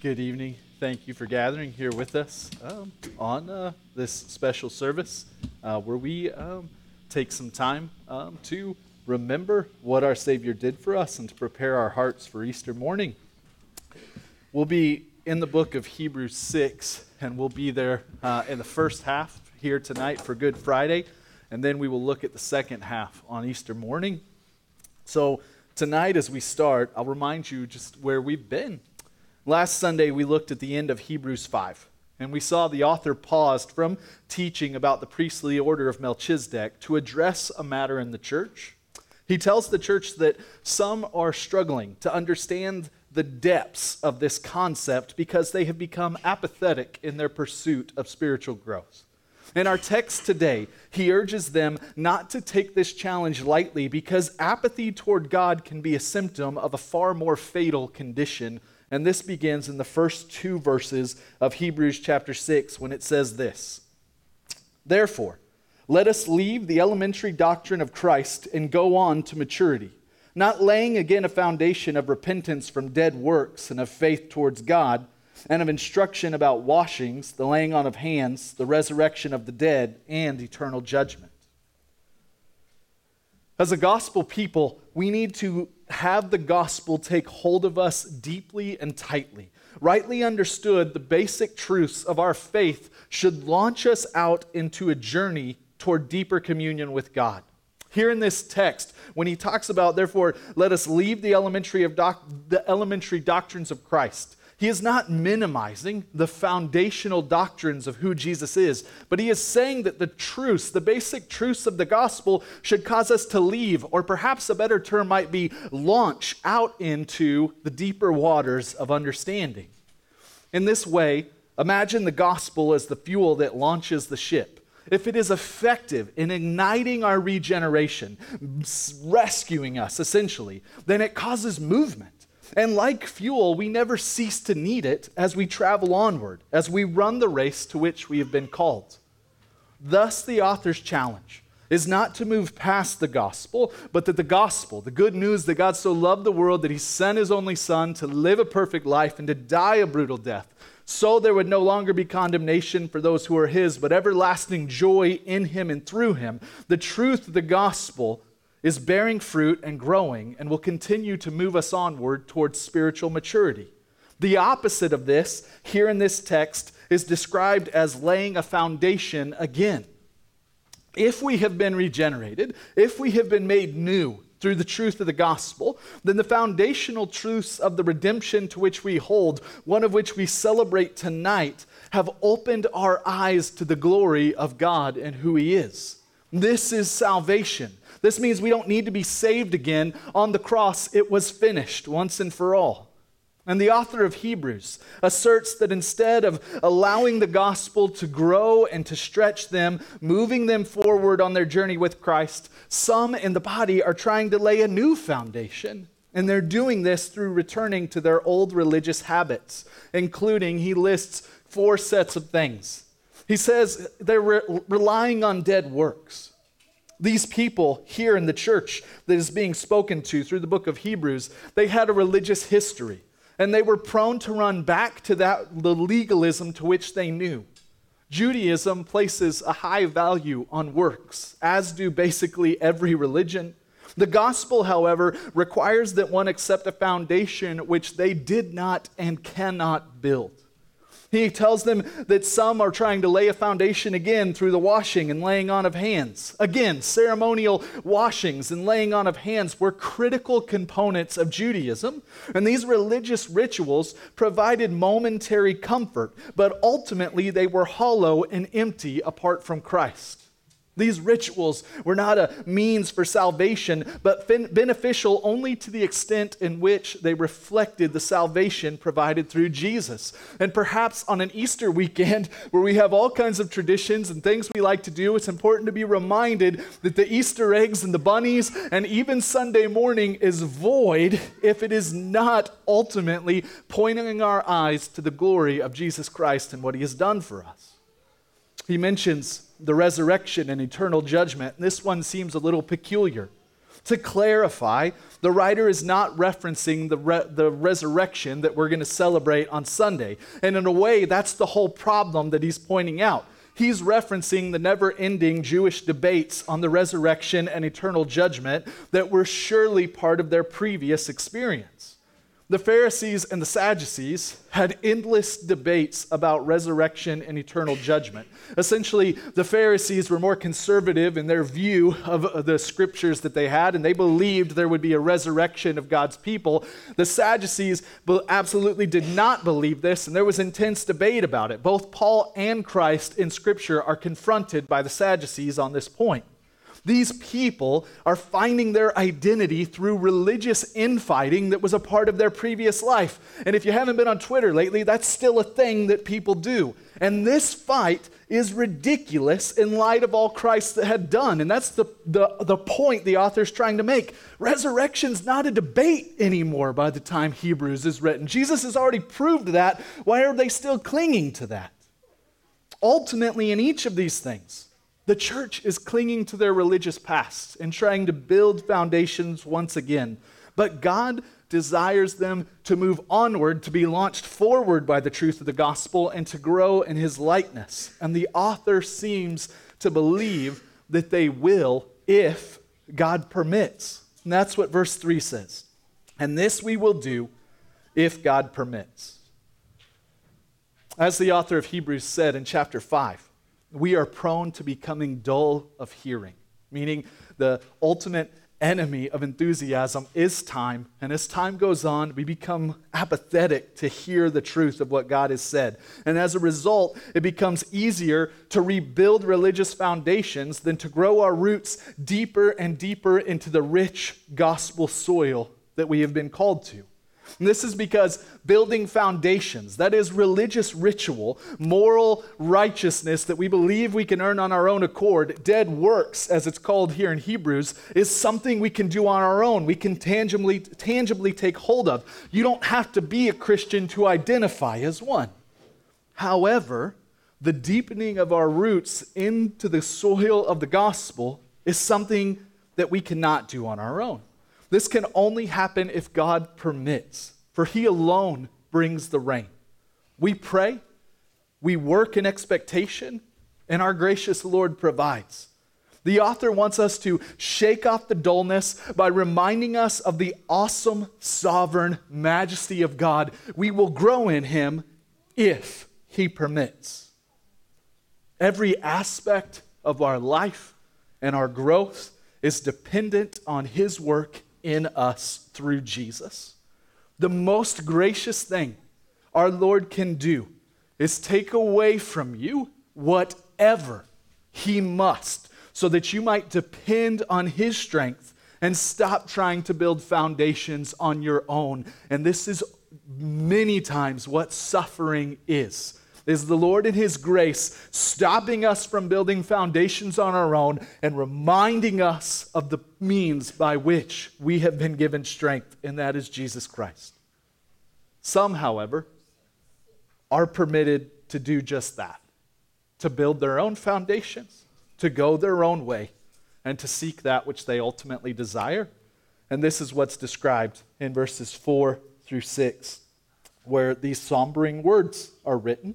Good evening. Thank you for gathering here with us um, on uh, this special service uh, where we um, take some time um, to remember what our Savior did for us and to prepare our hearts for Easter morning. We'll be in the book of Hebrews 6, and we'll be there uh, in the first half here tonight for Good Friday, and then we will look at the second half on Easter morning. So, tonight, as we start, I'll remind you just where we've been Last Sunday, we looked at the end of Hebrews 5, and we saw the author paused from teaching about the priestly order of Melchizedek to address a matter in the church. He tells the church that some are struggling to understand the depths of this concept because they have become apathetic in their pursuit of spiritual growth. In our text today, he urges them not to take this challenge lightly because apathy toward God can be a symptom of a far more fatal condition and this begins in the first two verses of Hebrews chapter 6 when it says this Therefore, let us leave the elementary doctrine of Christ and go on to maturity, not laying again a foundation of repentance from dead works and of faith towards God, and of instruction about washings, the laying on of hands, the resurrection of the dead, and eternal judgment. As a gospel people, we need to have the gospel take hold of us deeply and tightly. Rightly understood, the basic truths of our faith should launch us out into a journey toward deeper communion with God. Here in this text, when he talks about, therefore, let us leave the elementary, of doc- the elementary doctrines of Christ, he is not minimizing the foundational doctrines of who Jesus is, but he is saying that the truths, the basic truths of the gospel, should cause us to leave, or perhaps a better term might be launch out into the deeper waters of understanding. In this way, imagine the gospel as the fuel that launches the ship. If it is effective in igniting our regeneration, rescuing us essentially, then it causes movement. And like fuel, we never cease to need it as we travel onward, as we run the race to which we have been called. Thus, the author's challenge is not to move past the gospel, but that the gospel, the good news that God so loved the world that he sent his only son to live a perfect life and to die a brutal death, so there would no longer be condemnation for those who are his, but everlasting joy in him and through him. The truth of the gospel is bearing fruit and growing and will continue to move us onward towards spiritual maturity. The opposite of this, here in this text, is described as laying a foundation again. If we have been regenerated, if we have been made new through the truth of the gospel, then the foundational truths of the redemption to which we hold, one of which we celebrate tonight, have opened our eyes to the glory of God and who He is. This is salvation. This means we don't need to be saved again. On the cross, it was finished once and for all. And the author of Hebrews asserts that instead of allowing the gospel to grow and to stretch them, moving them forward on their journey with Christ, some in the body are trying to lay a new foundation. And they're doing this through returning to their old religious habits, including, he lists four sets of things. He says they're re- relying on dead works. These people here in the church that is being spoken to through the book of Hebrews, they had a religious history and they were prone to run back to that the legalism to which they knew. Judaism places a high value on works, as do basically every religion. The gospel, however, requires that one accept a foundation which they did not and cannot build. He tells them that some are trying to lay a foundation again through the washing and laying on of hands. Again, ceremonial washings and laying on of hands were critical components of Judaism, and these religious rituals provided momentary comfort, but ultimately they were hollow and empty apart from Christ. These rituals were not a means for salvation, but beneficial only to the extent in which they reflected the salvation provided through Jesus. And perhaps on an Easter weekend where we have all kinds of traditions and things we like to do, it's important to be reminded that the Easter eggs and the bunnies and even Sunday morning is void if it is not ultimately pointing our eyes to the glory of Jesus Christ and what he has done for us. He mentions the resurrection and eternal judgment. This one seems a little peculiar. To clarify, the writer is not referencing the, re- the resurrection that we're going to celebrate on Sunday. And in a way, that's the whole problem that he's pointing out. He's referencing the never ending Jewish debates on the resurrection and eternal judgment that were surely part of their previous experience. The Pharisees and the Sadducees had endless debates about resurrection and eternal judgment. Essentially, the Pharisees were more conservative in their view of uh, the scriptures that they had, and they believed there would be a resurrection of God's people. The Sadducees absolutely did not believe this, and there was intense debate about it. Both Paul and Christ in scripture are confronted by the Sadducees on this point. These people are finding their identity through religious infighting that was a part of their previous life. And if you haven't been on Twitter lately, that's still a thing that people do. And this fight is ridiculous in light of all Christ had done. And that's the, the, the point the author's trying to make. Resurrection's not a debate anymore by the time Hebrews is written. Jesus has already proved that. Why are they still clinging to that? Ultimately, in each of these things, the church is clinging to their religious past and trying to build foundations once again. But God desires them to move onward, to be launched forward by the truth of the gospel, and to grow in his likeness. And the author seems to believe that they will if God permits. And that's what verse 3 says. And this we will do if God permits. As the author of Hebrews said in chapter 5, we are prone to becoming dull of hearing, meaning the ultimate enemy of enthusiasm is time. And as time goes on, we become apathetic to hear the truth of what God has said. And as a result, it becomes easier to rebuild religious foundations than to grow our roots deeper and deeper into the rich gospel soil that we have been called to. And this is because building foundations, that is religious ritual, moral righteousness that we believe we can earn on our own accord, dead works, as it's called here in Hebrews, is something we can do on our own. We can tangibly, tangibly take hold of. You don't have to be a Christian to identify as one. However, the deepening of our roots into the soil of the gospel is something that we cannot do on our own. This can only happen if God permits, for He alone brings the rain. We pray, we work in expectation, and our gracious Lord provides. The author wants us to shake off the dullness by reminding us of the awesome sovereign majesty of God. We will grow in Him if He permits. Every aspect of our life and our growth is dependent on His work in us through Jesus. The most gracious thing our Lord can do is take away from you whatever He must, so that you might depend on His strength and stop trying to build foundations on your own. And this is many times what suffering is is the Lord in His grace stopping us from building foundations on our own and reminding us of the means by which we have been given strength, and that is Jesus Christ. Some, however, are permitted to do just that to build their own foundations, to go their own way, and to seek that which they ultimately desire. And this is what's described in verses 4 through 6, where these sombering words are written.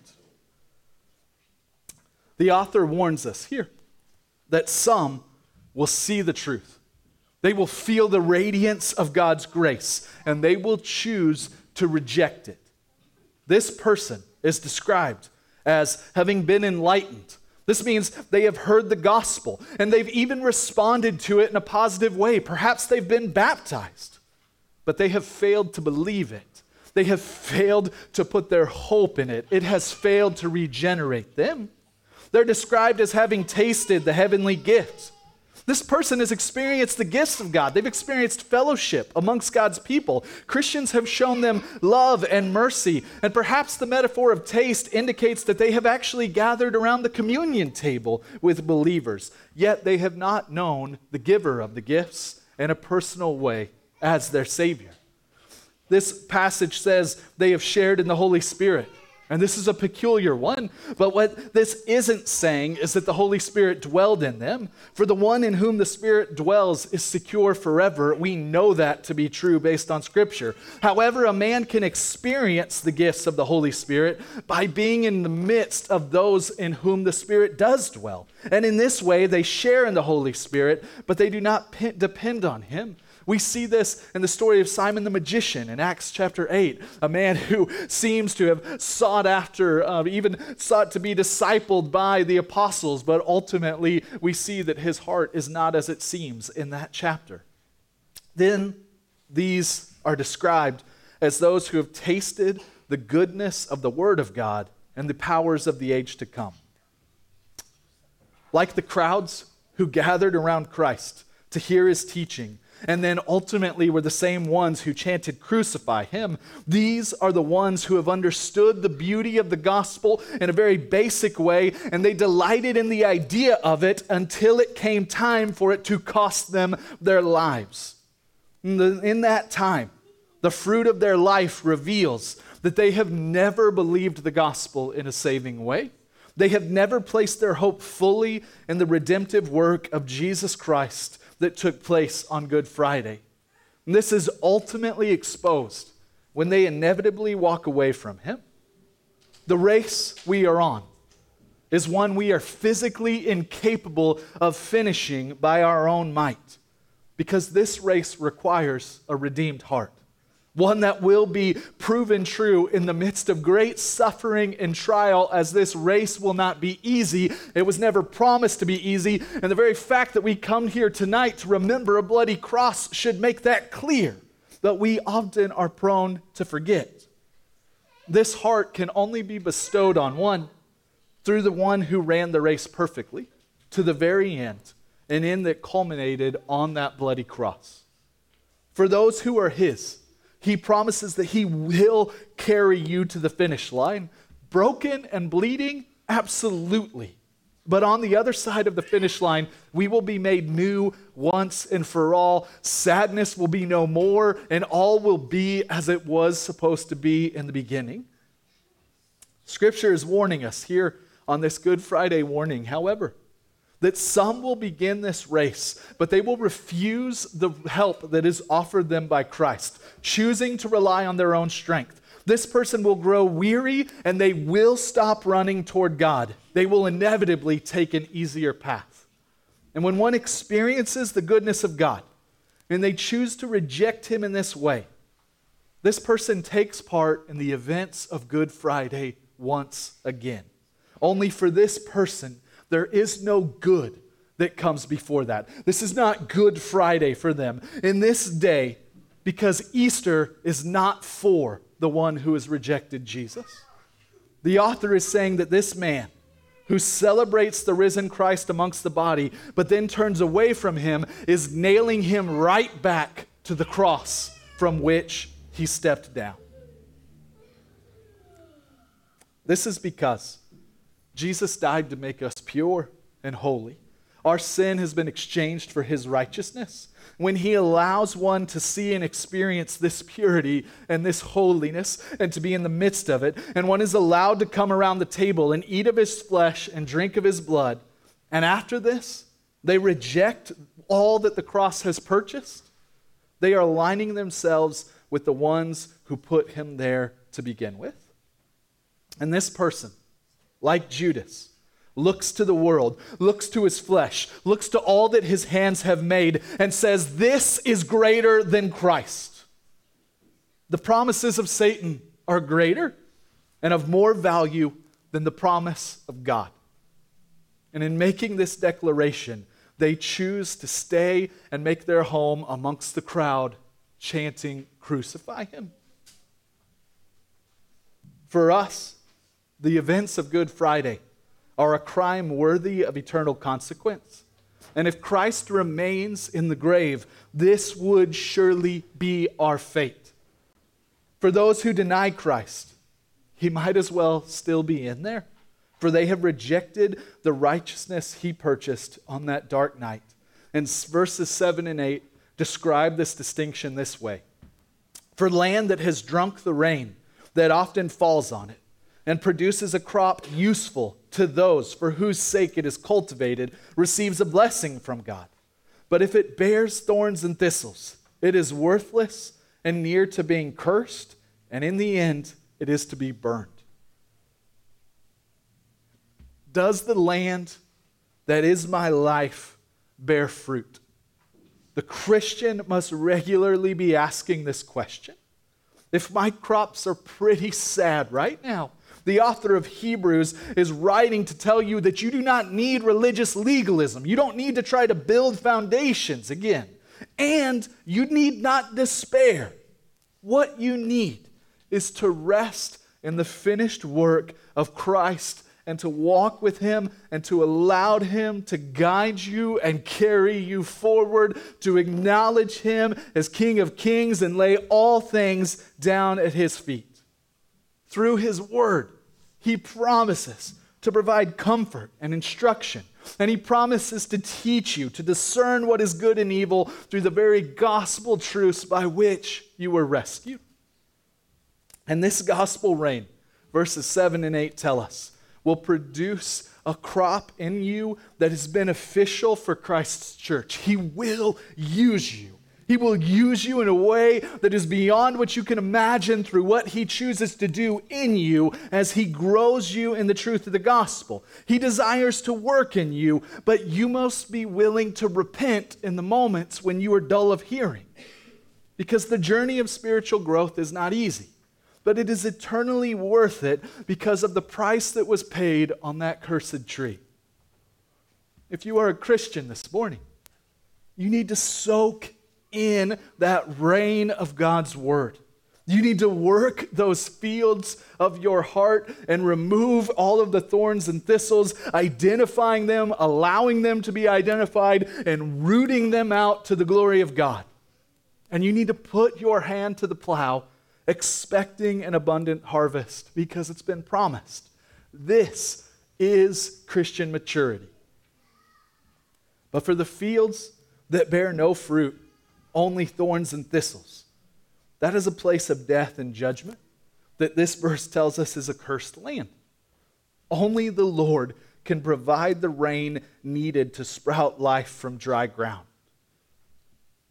The author warns us here that some will see the truth. They will feel the radiance of God's grace and they will choose to reject it. This person is described as having been enlightened. This means they have heard the gospel and they've even responded to it in a positive way. Perhaps they've been baptized, but they have failed to believe it. They have failed to put their hope in it. It has failed to regenerate them. They're described as having tasted the heavenly gifts. This person has experienced the gifts of God. They've experienced fellowship amongst God's people. Christians have shown them love and mercy. And perhaps the metaphor of taste indicates that they have actually gathered around the communion table with believers, yet they have not known the giver of the gifts in a personal way as their Savior. This passage says they have shared in the Holy Spirit. And this is a peculiar one. But what this isn't saying is that the Holy Spirit dwelled in them. For the one in whom the Spirit dwells is secure forever. We know that to be true based on Scripture. However, a man can experience the gifts of the Holy Spirit by being in the midst of those in whom the Spirit does dwell. And in this way, they share in the Holy Spirit, but they do not depend on Him. We see this in the story of Simon the magician in Acts chapter 8, a man who seems to have sought after, uh, even sought to be discipled by the apostles, but ultimately we see that his heart is not as it seems in that chapter. Then these are described as those who have tasted the goodness of the Word of God and the powers of the age to come. Like the crowds who gathered around Christ to hear his teaching, and then ultimately were the same ones who chanted, Crucify him. These are the ones who have understood the beauty of the gospel in a very basic way, and they delighted in the idea of it until it came time for it to cost them their lives. In, that time, the fruit of their life reveals that they have never believed the gospel in a saving way. They have never placed their hope fully in the redemptive work of Jesus Christ that took place on Good Friday. And this is ultimately exposed when they inevitably walk away from Him. The race we are on is one we are physically incapable of finishing by our own might, because this race requires a redeemed heart one that will be proven true in the midst of great suffering and trial, as this race will not be easy. It was never promised to be easy, and the very fact that we come here tonight to remember a bloody cross should make that clear, that we often are prone to forget. This heart can only be bestowed on one through the one who ran the race perfectly to the very end, and in that culminated on that bloody cross. For those who are his, he promises that He will carry you to the finish line. Broken and bleeding? Absolutely. But on the other side of the finish line, we will be made new once and for all. Sadness will be no more, and all will be as it was supposed to be in the beginning. Scripture is warning us here on this Good Friday warning, however, that some will begin this race, but they will refuse the help that is offered them by Christ, choosing to rely on their own strength. This person will grow weary and they will stop running toward God. They will inevitably take an easier path. And when one experiences the goodness of God and they choose to reject Him in this way, this person takes part in the events of Good Friday once again. Only for this person, there is no good that comes before that. This is not Good Friday for them. In this day, because Easter is not for the one who has rejected Jesus. The author is saying that this man who celebrates the risen Christ amongst the body, but then turns away from him, is nailing him right back to the cross from which he stepped down. This is because Jesus died to make us pure and holy. Our sin has been exchanged for his righteousness. When he allows one to see and experience this purity and this holiness and to be in the midst of it, and one is allowed to come around the table and eat of his flesh and drink of his blood, and after this, they reject all that the cross has purchased, they are aligning themselves with the ones who put him there to begin with. And this person, like Judas, looks to the world, looks to his flesh, looks to all that his hands have made, and says, This is greater than Christ. The promises of Satan are greater and of more value than the promise of God. And in making this declaration, they choose to stay and make their home amongst the crowd, chanting, Crucify him. For us, the events of Good Friday are a crime worthy of eternal consequence. And if Christ remains in the grave, this would surely be our fate. For those who deny Christ, he might as well still be in there, for they have rejected the righteousness he purchased on that dark night. And verses 7 and 8 describe this distinction this way For land that has drunk the rain that often falls on it, and produces a crop useful to those for whose sake it is cultivated, receives a blessing from God. But if it bears thorns and thistles, it is worthless and near to being cursed, and in the end, it is to be burned. Does the land that is my life bear fruit? The Christian must regularly be asking this question. If my crops are pretty sad right now, the author of Hebrews is writing to tell you that you do not need religious legalism. You don't need to try to build foundations again. And you need not despair. What you need is to rest in the finished work of Christ and to walk with Him and to allow Him to guide you and carry you forward, to acknowledge Him as King of Kings and lay all things down at His feet. Through His Word, He promises to provide comfort and instruction. And He promises to teach you to discern what is good and evil through the very gospel truths by which you were rescued. And this gospel rain, verses 7 and 8 tell us, will produce a crop in you that is beneficial for Christ's church. He will use you. He will use you in a way that is beyond what you can imagine through what He chooses to do in you as He grows you in the truth of the gospel. He desires to work in you, but you must be willing to repent in the moments when you are dull of hearing. Because the journey of spiritual growth is not easy, but it is eternally worth it because of the price that was paid on that cursed tree. If you are a Christian this morning, you need to soak in that rain of God's word. You need to work those fields of your heart and remove all of the thorns and thistles, identifying them, allowing them to be identified, and rooting them out to the glory of God. And you need to put your hand to the plow, expecting an abundant harvest because it's been promised. This is Christian maturity. But for the fields that bear no fruit, only thorns and thistles. That is a place of death and judgment that this verse tells us is a cursed land. Only the Lord can provide the rain needed to sprout life from dry ground.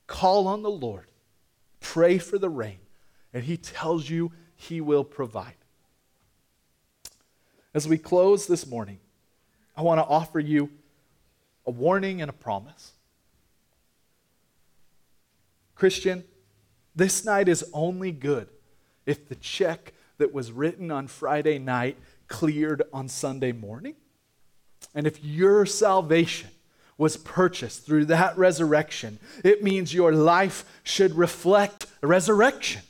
Call on the Lord, pray for the rain, and He tells you He will provide. As we close this morning, I want to offer you a warning and a promise. Christian, this night is only good if the check that was written on Friday night cleared on Sunday morning. And if your salvation was purchased through that resurrection, it means your life should reflect resurrection,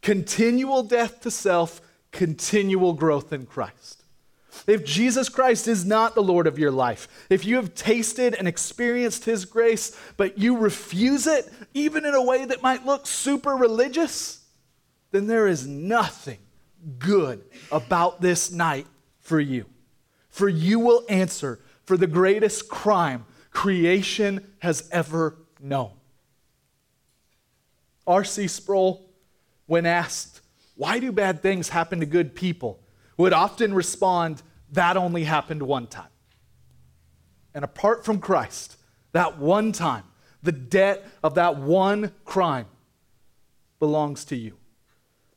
continual death to self, continual growth in Christ. If Jesus Christ is not the Lord of your life, if you have tasted and experienced His grace, but you refuse it, even in a way that might look super religious, then there is nothing good about this night for you. For you will answer for the greatest crime creation has ever known. R.C. Sproul, when asked, Why do bad things happen to good people? Would often respond, that only happened one time. And apart from Christ, that one time, the debt of that one crime belongs to you.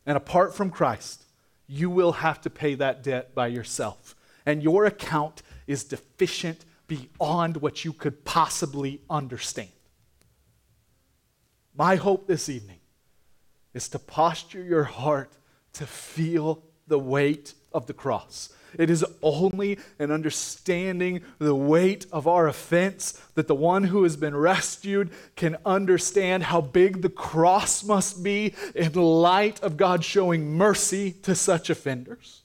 And apart from Christ, you will have to pay that debt by yourself. And your account is deficient beyond what you could possibly understand. My hope this evening is to posture your heart to feel the weight of the cross it is only in understanding the weight of our offense that the one who has been rescued can understand how big the cross must be in light of God showing mercy to such offenders.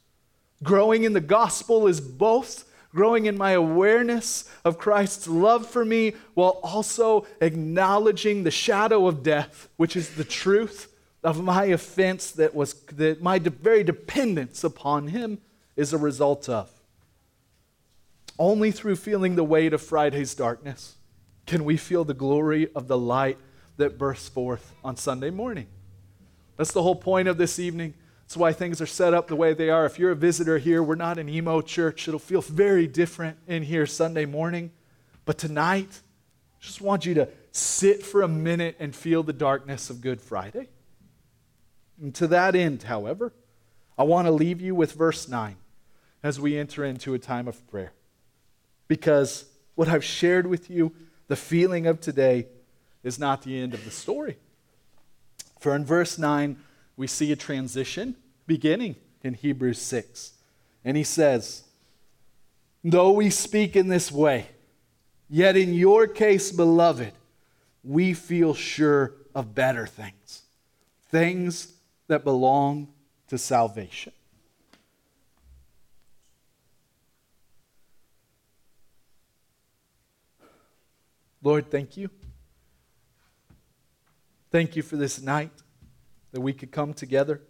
Growing in the gospel is both growing in my awareness of Christ's love for me, while also acknowledging the shadow of death, which is the truth of my offense that was that my de- very dependence upon Him is a result of. Only through feeling the weight of Friday's darkness can we feel the glory of the light that bursts forth on Sunday morning. That's the whole point of this evening. That's why things are set up the way they are. If you're a visitor here, we're not an emo church. It'll feel very different in here Sunday morning. But tonight, I just want you to sit for a minute and feel the darkness of Good Friday. And to that end, however, I want to leave you with verse 9 as we enter into a time of prayer. Because what I've shared with you, the feeling of today, is not the end of the story. For in verse 9, we see a transition beginning in Hebrews 6. And he says, Though we speak in this way, yet in your case, beloved, we feel sure of better things, things that belong to salvation. Lord, thank you. Thank you for this night that we could come together.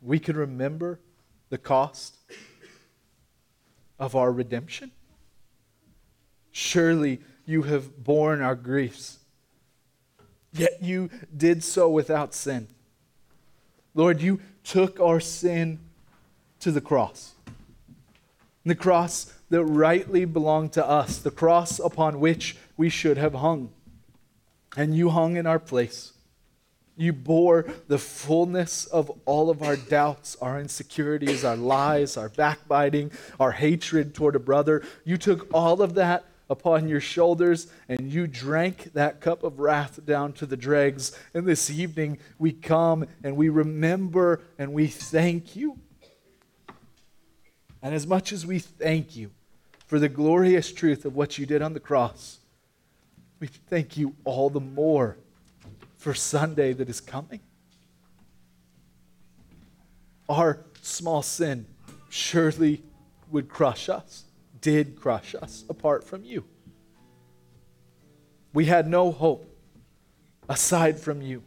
We could remember the cost of our redemption. Surely you have borne our griefs, yet you did so without sin. Lord, you took our sin to the cross. The cross that rightly belonged to us, the cross upon which we should have hung. And you hung in our place. You bore the fullness of all of our doubts, our insecurities, our lies, our backbiting, our hatred toward a brother. You took all of that upon your shoulders and you drank that cup of wrath down to the dregs. And this evening we come and we remember and we thank you. And as much as we thank you for the glorious truth of what you did on the cross, we thank you all the more for Sunday that is coming. Our small sin surely would crush us, did crush us apart from you. We had no hope aside from you.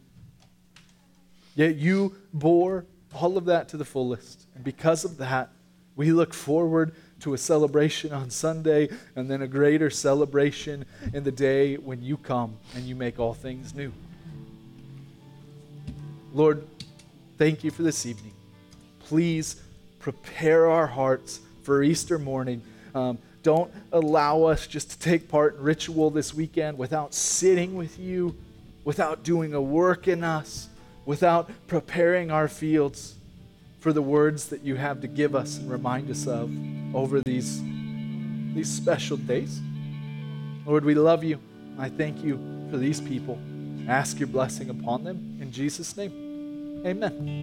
Yet you bore all of that to the fullest. And because of that, we look forward to a celebration on Sunday and then a greater celebration in the day when you come and you make all things new. Lord, thank you for this evening. Please prepare our hearts for Easter morning. Um, don't allow us just to take part in ritual this weekend without sitting with you, without doing a work in us, without preparing our fields for the words that you have to give us and remind us of over these, these special days. Lord, we love you. I thank you for these people. Ask your blessing upon them. In Jesus' name, amen.